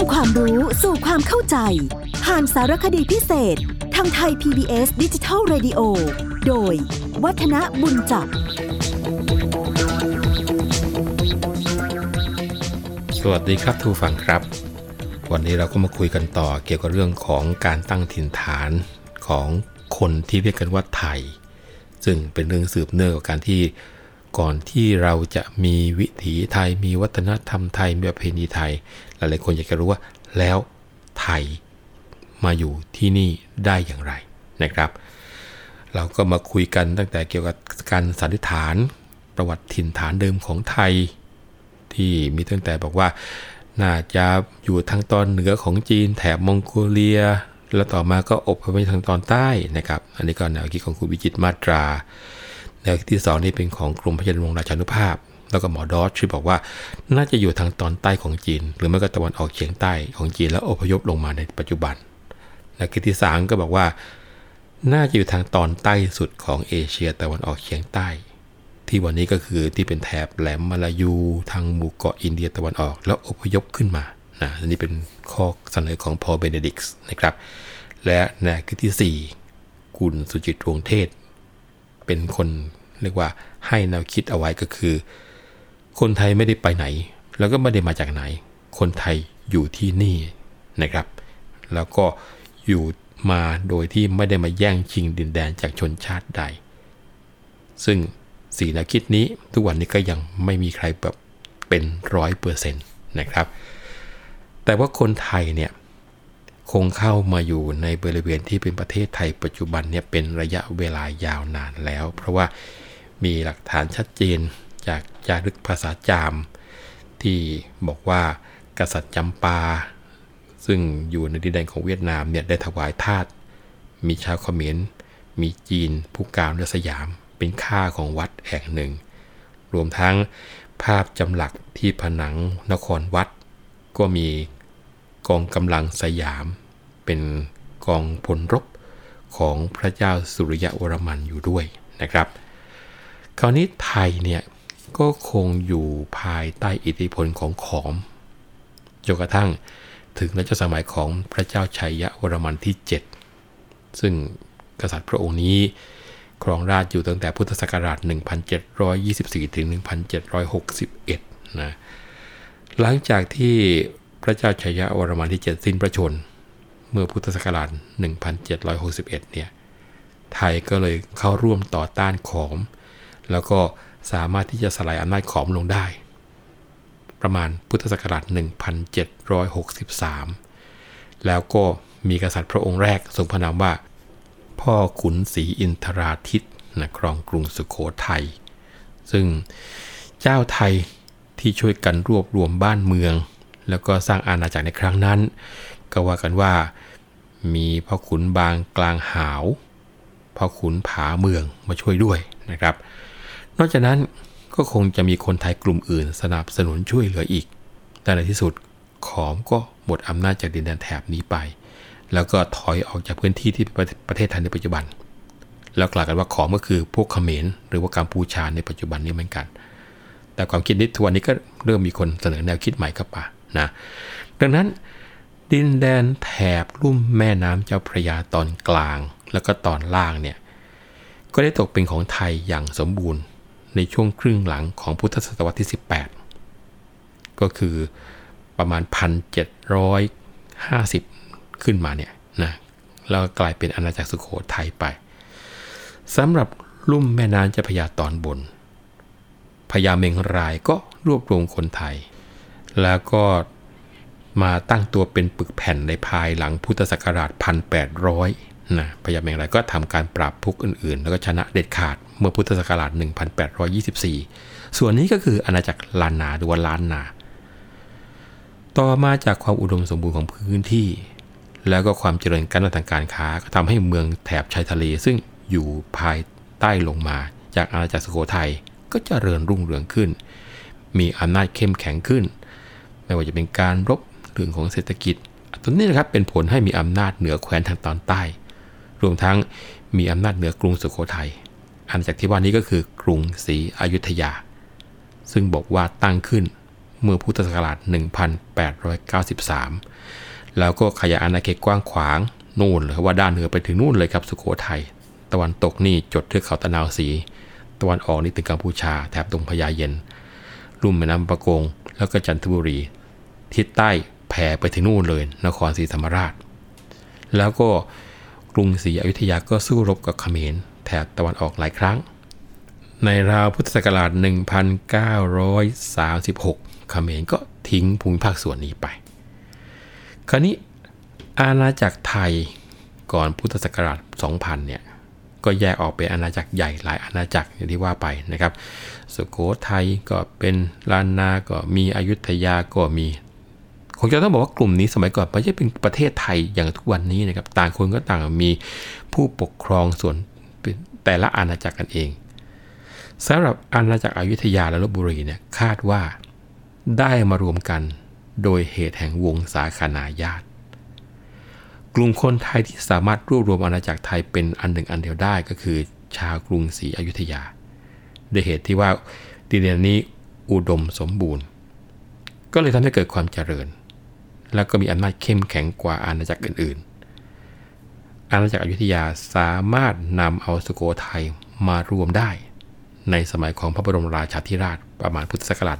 ำความรู้สู่ความเข้าใจ ผ่านสารคดีพิเศษ ทางไทย PBS ดิจิทัล Radio โดย วัฒนบุญจับ สวัสดีครับทูฟังครับ วันนี้เราก็มาคุยกันต่อเกี่ยวกับเรื่องของการตั้งถิ่นฐานของคนที่เรียกกันว่าไทย ซึ่งเป็นเรื่องสืบเนื่องกับการที่ ก่อนที่เราจะมีวิถีไทย มีวัฒนธรรมไทย มีประเพณีไทย หลายๆคนอยากจะรู้ว่าแล้วไทยมาอยู่ที่นี่ได้อย่างไรนะครับ เราก็มาคุยกันตั้งแต่เกี่ยวกับการสันนิษฐานประวัติถิ่นฐานเดิมของไทย ที่มีตั้งแต่บอกว่าน่าจะอยู่ทางตอนเหนือของจีนแถบมองโกเลีย แล้วต่อมาก็อบไปทางตอนใต้นะครับ อันนี้ก็แนวคิดของคุณวิจิตมาตรา แนวคิดที่สองนี่เป็นของกรมพระยาดำรงราชานุภาพ แล้วก็หมอดอสที่บอกว่า น่าจะอยู่ทางตอนใต้ของจีน หรือไม่ก็ตะวันออกเฉียงใต้ของจีนแล้วอพยพลงมาในปัจจุบันแนวคิดที่สามก็บอกว่า น่าจะอยู่ทางตอนใต้สุดของเอเชียตะวันออกเฉียงใต้ ที่วันนี้ก็คือที่เป็นแถบแหลมมาลายู ทางหมู่เกาะอินเดียตะวันออก แล้วอพยพขึ้นมานะอันนี้เป็นข้อเสนอของพอเบเนดิกส์นะครับ และแนวคิดที่4คุณสุจิตวงเทศ เป็นคนเรียกว่าให้แนวคิดเอาไว้ก็คือ คนไทยไม่ได้ไปไหน แล้วก็ไม่ได้มาจากไหน คนไทยอยู่ที่นี่นะครับ แล้วก็อยู่มาโดยที่ไม่ได้มาแย่งชิงดินแดนจากชนชาติใด ซึ่งสีแนวคิดนี้ทุกวันนี้ก็ยังไม่มีใครแบบเป็นร้อยเปอร์เซ็นต์นะครับ แต่ว่าคนไทยเนี่ย คงเข้ามาอยู่ในบริเวณที่เป็นประเทศไทยปัจจุบันเนี่ยเป็นระยะเวลายาวนานแล้ว เพราะว่ามีหลักฐานชัดเจนจากจารึกภาษาจาม ที่บอกว่ากษัตริย์จำปา ซึ่งอยู่ในดินแดนของเวียดนามเนี่ยได้ถวายทาสมีชาวเขมรมีจีนผู้กาวและสยาม เป็นค่าของวัดแห่งหนึ่ง รวมทั้งภาพจำหลักที่ผนังนครวัด ก็มี กองกำลังสยาม เป็นกองพลรบของพระเจ้าสุริยวรมันอยู่ด้วยนะครับ คราวนี้ไทยเนี่ยก็คงอยู่ภายใต้อิทธิพลของขอมจนกระทั่งถึงรัชสมัยของพระเจ้าชัยยะวรมันที่ 7 ซึ่งกษัตริย์พระองค์นี้ ครองราชอยู่ตั้งแต่พุทธศักราช 1724 ถึง 1761 นะ หลังจากที่ พระเจ้าชัยยะวรมันที่ 7 สิ้นพระชน เมื่อพุทธศักราช 1761 เนี่ย ไทยก็เลยเข้าร่วมต่อต้านขอม แล้วก็สามารถที่จะสลายอำนาจขอมลงได้ ประมาณพุทธศักราช 1763 แล้วก็มีกษัตริย์พระองค์แรกทรงพระนามว่า พ่อขุนศรีอินทราทิตนะครองกรุงสุขโขทัย ซึ่งเจ้าไทยที่ช่วยกันรวบรวมบ้านเมือง แล้วก็สร้างอาณาจักรในครั้งนั้น ก็ว่ากันว่ามีพ่อขุนบางกลางหาวพ่อขุนผาเมืองมาช่วยด้วยนะครับ นอกจากนั้นก็คงจะมีคนไทยกลุ่มอื่น สนับสนุนช่วยเหลืออีก แต่ในที่สุดขอมก็หมดอำนาจจากดินแดนแถบนี้ไป แล้วก็ถอยออกจากพื้นที่ที่เป็นประเทศไทยในปัจจุบัน แล้วกล่าวกันว่าขอมก็คือพวกเขมรหรือว่ากัมพูชาในปัจจุบันนี้เหมือนกัน แต่ความคิดนี้ทวันนี้ก็เริ่มมีคนเสนอแนวคิดใหม่เข้ามา นะดังนั้นดินแดนแถบลุ่มแม่น้ำเจ้าพระยาตอนกลาง แล้วก็ตอนล่างเนี่ยก็ได้ตกเป็นของไทยอย่างสมบูรณ์ในช่วงครึ่งหลังของพุทธศตวรรษที่ 18 ก็คือประมาณ 1,750 ขึ้นมาเนี่ยนะแล้วกลายเป็นอาณาจักรสุโขทัยไปสำหรับลุ่มแม่น้ำเจ้าพระยาตอนบนพญาเมงรายก็รวบรวมคนไทย แล้วก็มาตั้งตัวเป็นปึกแผ่นในภายหลังพุทธศักราช 1800 นะพญาเมงรายก็ทำการปราบพุกอื่นๆ แล้วก็ชนะเด็ดขาดเมื่อพุทธศักราช 1824 ส่วนนี้ก็คืออาณาจักรลานนาหรือว่าล้านนา ต่อมาจากความอุดมสมบูรณ์ของพื้นที่ แล้วก็ความเจริญก้าวทางการค้าก็ทำให้เมืองแถบชายทะเลซึ่งอยู่ภายใต้ลงมา จากอาณาจักรสุโขทัยก็จเจริญรุ่งเรืองขึ้น มีอำนาจเข้มแข็งขึ้น ไม่ว่าจะเป็นการรบเรื่องของเศรษฐกิจตัวนี้นะครับเป็นผลให้มีอำนาจเหนือแคว้นทางตอนใต้ รวมทั้งมีอำนาจเหนือกรุงสุโขทัยอาณาจักที่ว่านี้ก็คือกรุงศรีอยุธยา ซึ่งบอกว่าตั้งขึ้นเมื่อพุทธศักราช 1893 แล้วก็ขยายอาณาเขตกว้างขวางนู่นเลยว่าด้านเหนือไปถึงนู่นเลยครับสุโขทัยตะวันตกนี่จดเทือกเขาตะนาวสี ตะวันออกนี่ถึงกัมพูชาแถบตรงพญาเย็น ลุ่มแม่น้ำประกง แล้วก็จันทบุรี ทิศใต้แผ่ไปถึงนู่นเลย นครศรีธรรมราช แล้วก็กรุงศรีอยุธยาก็สู้รบกับเขมรแถบตะวันออกหลายครั้ง ในราวพุทธศักราช 1936 เขมรก็ทิ้งภูมิภาคส่วนนี้ไป คราวนี้อาณาจักรไทยก่อนพุทธศักราช 2000 เนี่ย ก็แยกออกเป็นอาณาจักรใหญ่หลายอาณาจักรอย่างที่ว่าไปนะครับ สุโขทัยก็เป็นล้านนา ก็มีอยุธยาก็มี คงจะต้องบอกว่ากลุ่มนี้สมัยก่อนไม่ใช่เป็นประเทศไทยอย่างทุกวันนี้นะครับ ต่างคนก็ต่างมีผู้ปกครองส่วนแต่ละอาณาจักรกันเองสำหรับอาณาจักรอยุธยาและลบบุรีเนี่ยคาดว่าได้มารวมกันโดยเหตุแห่งวงสาคนาญาติ กลุ่มคนไทยที่สามารถรวบรวมอาณาจักรไทยเป็นอันหนึ่งอันเดียวได้ก็คือ ชาวกรุงศรีอยุธยาด้วยเหตุที่ว่าดินแดนนี้อุดมสมบูรณ์ ก็เลยทำให้เกิดความเจริญ แล้วก็มีอำนาจเข้มแข็งกว่าอาณาจักรอื่นๆ อาณาจักรอยุธยาสามารถนำเอาสุโขทัยมารวมได้ ในสมัยของพระบรมราชาธิราชประมาณพุทธศักราช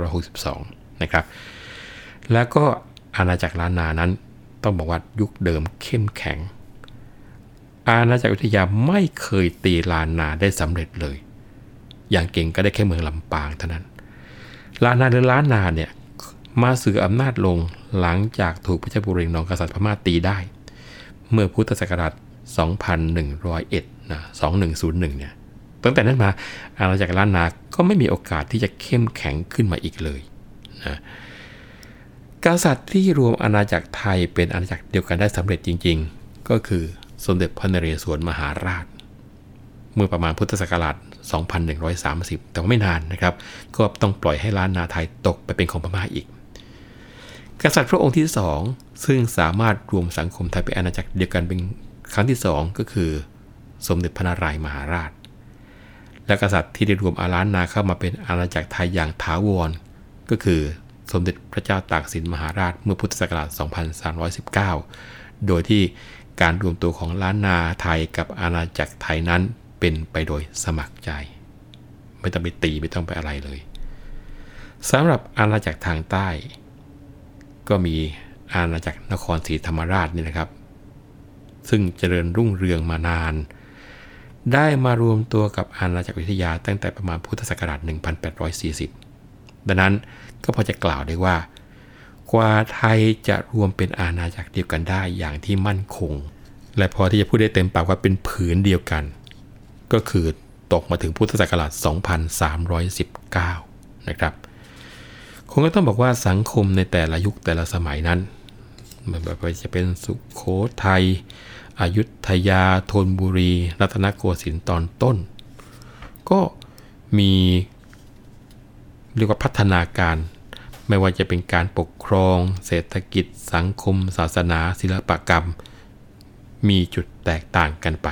1962 นะครับ แล้วก็อาณาจักรล้านนานั้นต้องบอกว่ายุคเดิมเข้มแข็ง อาณาจักรวิทยาไม่เคยตีลานนาได้สำเร็จเลย อย่างเก่งก็ได้แค่เมืองลำปางเท่านั้นลานนาหรือล้านนาเนี่ยมาสื่ออำนาจลง หลังจากถูกพระเจ้าบุรีนองกษัตริย์พม่าตีได้ เมื่อพุทธศักราช 2101 นะ 2101 เนี่ย ตั้งแต่นั้นมาอาณาจักรล้านนา ก็ไม่มีโอกาสที่จะเข้มแข็งขึ้นมาอีกเลยนะกษัตริย์ที่รวมอาณาจักรไทยเป็นอาณาจักรเดียวกันได้สำเร็จจริง ๆ ก็คือสมเด็จพระนเรศวรมหาราช เมื่อประมาณพุทธศักราช 2130 แต่ว่าไม่นานนะครับ ก็ต้องปล่อยให้ล้านนาไทยตกไปเป็นของพม่าอีก กษัตริย์พระองค์ที่สองซึ่งสามารถรวมสังคมไทยเป็นอาณาจักรเดียวกันเป็นครั้งที่สองก็คือ สมเด็จพระนารายมหาราช และกษัตริย์ที่ได้รวมอาล้านนาเข้ามาเป็นอาณาจักรไทยอย่างถาวร ก็คือสมเด็จพระเจ้าตากสินมหาราชเมื่อพุทธศักราช 2319 โดยที่การรวมตัวของล้านนาไทยกับอาณาจักรไทยนั้นเป็นไปโดยสมัครใจ ไม่ต้องไปตีไม่ต้องไปอะไรเลยสำหรับอาณาจักรทางใต้ ก็มีอาณาจักรนครศรีธรรมราชนี่นะครับ ซึ่งเจริญรุ่งเรืองมานาน ได้มารวมตัวกับอาณาจักรวิทยาตั้งแต่ประมาณพุทธศักราช 1840 ดังนั้นก็พอจะกล่าวได้ว่า กว่าไทยจะรวมเป็นอาณาจักรเดียวกันได้อย่างที่มั่นคง และพอที่จะพูดได้เต็มปากว่าเป็นผืนเดียวกัน ก็คือตกมาถึงพุทธศักราช 2319 นะครับ คงก็ต้องบอกว่าสังคมในแต่ละยุคแต่ละสมัยนั้นมันแบบจะเป็นสุขโขทัยอยุธยาธนบุรี รัตนโกสินทร์ตอนต้น ก็มีเรียกว่าพัฒนาการ ไม่ว่าจะเป็นการปกครอง เศรษฐกิจ สังคม ศาสนา ศิลปกรรม มีจุดแตกต่างกันไป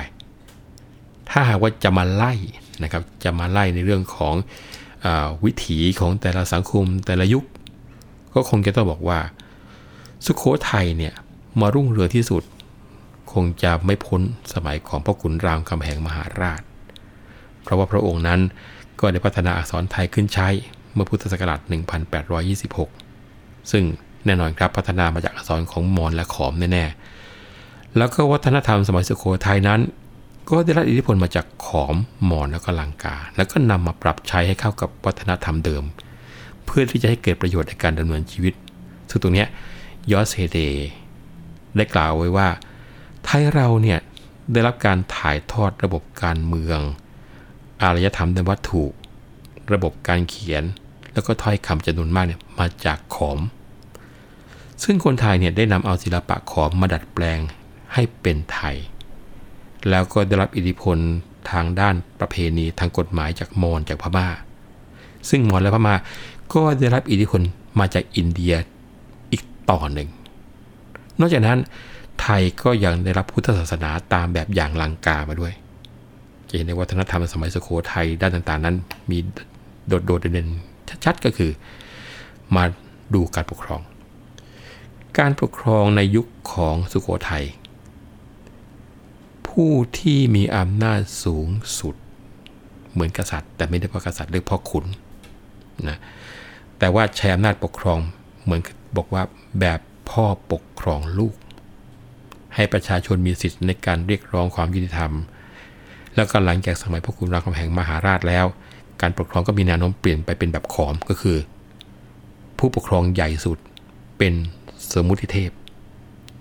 ถ้าหากว่าจะมาไล่นะครับ จะมาไล่ในเรื่องของ วิถีของแต่ละสังคมแต่ละยุค ก็คงจะต้องบอกว่า สุขโขทัยเนี่ยมารุ่งเรืองที่สุด คงจะไม่พ้นสมัยของพ่อขุนรามคำแหงมหาราช เพราะว่าพระองค์นั้นก็ได้พัฒนาอักษรไทยขึ้นใช้เมื่อพุทธศักราช 1826 ซึ่งแน่นอนครับพัฒนามาจากอักษรของมอญและขอมแน่ๆแล้วก็วัฒนธรรมสมัยสุโขทัยนั้น ก็ได้รับอิทธิพลมาจากขอมมอญแล้วก็ลังกา แล้วก็นำมาปรับใช้ให้เข้ากับวัฒนธรรมเดิม เพื่อที่จะให้เกิดประโยชน์ในการดำเนินชีวิตซึ่งตรงนี้ยอสเฮเดได้กล่าวไว้ว่า ไทยเราเนี่ยได้รับการถ่ายทอดระบบการเมือง อารยธรรมในวัตถุ ระบบการเขียน แล้วก็ถ้อยคำจำนวนมากเนี่ยมาจากขอม ซึ่งคนไทยเนี่ยได้นำเอาศิลปะขอมมาดัดแปลงให้เป็นไทย แล้วก็ได้รับอิทธิพลทางด้านประเพณีทางกฎหมายจากมอญจากพม่า ซึ่งมอญและพม่าก็ได้รับอิทธิพลมาจากอินเดียอีกต่อหนึ่ง นอกจากนั้นไทยก็ยังได้รับพุทธศาสนาตามแบบอย่างลังกามาด้วย จะเห็นในวัฒนธรรมสมัยสุโขทัยด้านต่างๆ นั้น มีโดดๆเด่นชัดๆก็คือ มาดูการปกครอง การปกครองในยุคของสุโขทัย ผู้ที่มีอำนาจสูงสุด เหมือนกษัตริย์ แต่ไม่ได้เพราะกษัตริย์เรียกพ่อขุนนะแต่ว่าใช้อำนาจปกครองเหมือนบอกว่าแบบพ่อปกครองลูก ให้ประชาชนมีสิทธิ์ในการเรียกร้องความยุติธรรม แล้วก็หลังจากสมัยพ่อขุนรามคำแหงมหาราชแล้ว การปกครองก็มีแนวโน้มเปลี่ยนไปเป็นแบบขอมก็คือ ผู้ปกครองใหญ่สุดเป็นสมุติเทพ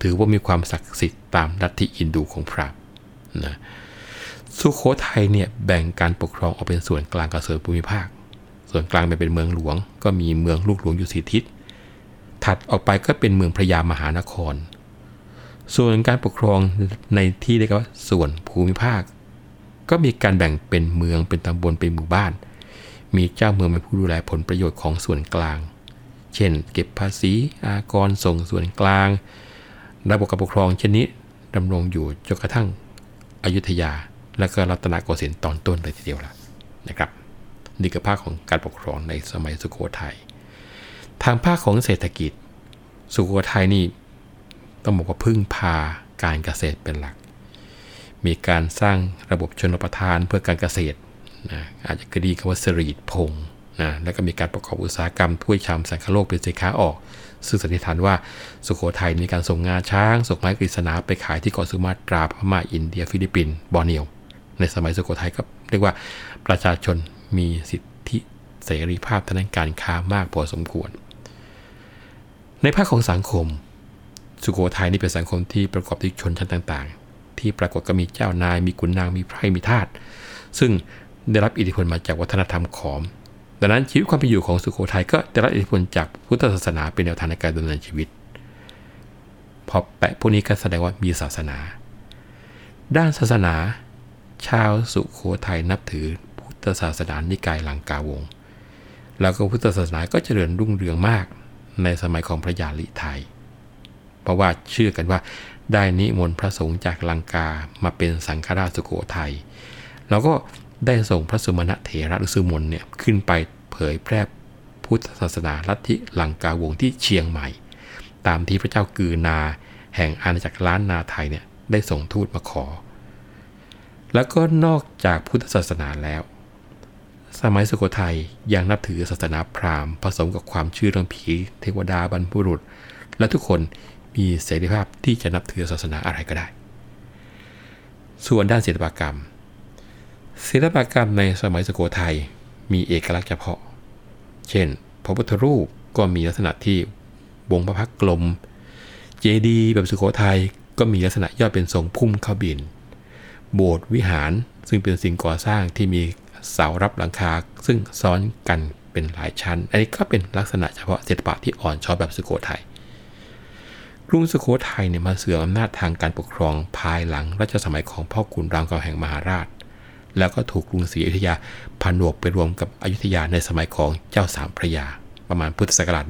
ถือว่ามีความศักดิ์สิทธิ์ตามลัทธิอินดูของพราหมณ์ นะสุโขทัยเนี่ยแบ่งการปกครองออกเป็นส่วนกลางกับส่วนภูมิภาค ส่วนกลางเป็นเมืองหลวง ก็มีเมืองลูกหลวงอยู่สี่ทิศ ถัดออกไปก็เป็นเมืองพระยามหานคร ส่วนการปกครองในที่เรียกว่าส่วนภูมิภาค ก็มีการแบ่งเป็นเมืองเป็นตำบลเป็นหมู่บ้าน มีเจ้าเมืองเป็นผู้ดูแลผลประโยชน์ของส่วนกลาง เช่น เก็บภาษีอากรส่งส่วนกลาง ระบบการปกครองเช่นนี้ดำรงอยู่จนกระทั่ง อยุธยา และก็รัตนโกสินทร์ตอนต้นเลยทีเดียวละนะครับนี่คือภาคของการปกครองในสมัยสุโขทยัยทางภาคของเศรษฐกิจ สุโขทัยนี่ต้องบอกว่าพึ่งพาการเกษตรเป็นหลัก มีการสร้างระบบชนประทานเพื่อการเกษตรนะอาจจะคดีคำว่าสรีดพง นะแล้วก็มีการประกอบอุตสาหกรรมถ้วยชามสังคโลกเป็นสินค้าออก ซึ่งสันนิษฐานว่าสุโขทัยมีการส่งงาช้าง ส่งไม้กฤษณาไปขายที่เกาะสุมาตราพม่าอินเดีย ฟิลิปปินส์บอร์เนียว ในสมัยสุโขทัยก็เรียกว่าประชาชนมีสิทธิเสรีภาพทางการค้ามากพอสมควร ในภาคของสังคม สุโขทัยนี่เป็นสังคมที่ประกอบด้วยชนชั้นต่างๆ ที่ปรากฏก็มีเจ้านายมีขุนนางมีไพร่มีทาสซึ่งได้รับอิทธิพลมาจากวัฒนธรรมขอม ดังนั้นชีวิตความเป็นอยู่ของสุโขทัยก็ได้รับอิทธิพลจากพุทธศาสนาเป็นแนวทางในการดำเนินชีวิต พอแปะพวกนี้ก็แสดงว่ามีศาสนา ด้านศาสนา ชาวสุโขทัยนับถือพุทธศาสนานิกายลังกาวง แล้วก็พุทธศาสนาก็เจริญรุ่งเรืองมากในสมัยของพระยาลิไทย เพราะว่าเชื่อกันว่าได้นิมนต์พระสงฆ์จากลังกามาเป็นสังฆราชสุโขทัย แล้วก็ ได้ส่งพระสุมาณเถระหรือสุมนเนี่ยขึ้นไปเผยแพร่พุทธศาสนาลัทธิลังกาวงที่เชียงใหม่ ตามที่พระเจ้ากือนา แห่งอาณาจักรล้านนาไทยเนี่ยได้ส่งทูตมาขอ แล้วก็นอกจากพุทธศาสนาแล้ว สมัยสุโขทัยยังนับถือศาสนาพราหมณ์ผสมกับความเชื่อเรื่องผีเทวดาบรรพุรุษ และทุกคนมีเสรีภาพที่จะนับถือศาสนาอะไรก็ได้ ส่วนด้านศิลปกรรม ศิลปกรรมในสมัยสุโขทัยมีเอกลักษณ์เฉพาะ เช่น พระพุทธรูปก็มีลักษณะที่วงพระพักกลม เจดีย์แบบสุโขทัยก็มีลักษณะยอดเป็นทรงพุ่มเข้าบิน โบสถ์วิหารซึ่งเป็นสิ่งก่อสร้างที่มีเสารับหลังคา ซึ่งซ้อนกันเป็นหลายชั้น อันนี้ก็เป็นลักษณะเฉพาะศิลปะที่อ่อนช้อยแบบสุโขทัยกรุงสุโขทัยเนี่ยมาเสื่อมอำนาจทางการปกครองภายหลังรัชสมัยของพ่อขุนรามคำแห่งมหาราช แล้วก็ถูกกรุงศรีอยุธยาผนวกไปรวมกับอยุธยาในสมัยของเจ้าสามพระยา ประมาณพุทธศักราช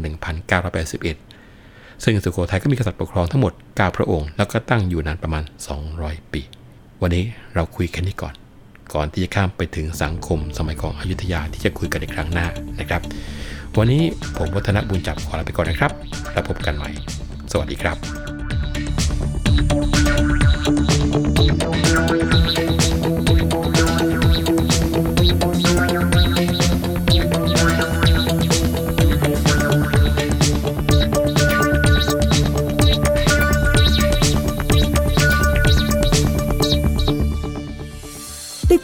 1981 ซึ่งสุโขทัยก็มีกษัตริย์ปกครองทั้งหมด 9 พระองค์ แล้วก็ตั้งอยู่นานประมาณ 200 ปี วันนี้เราคุยแค่นี้ก่อน ก่อนที่จะข้ามไปถึงสังคมสมัยของอยุธยาที่จะคุยกันในครั้งหน้านะครับ วันนี้ผมวัฒนบุญจับขอลาไปก่อนนะครับ แล้วพบกันใหม่ สวัสดีครับ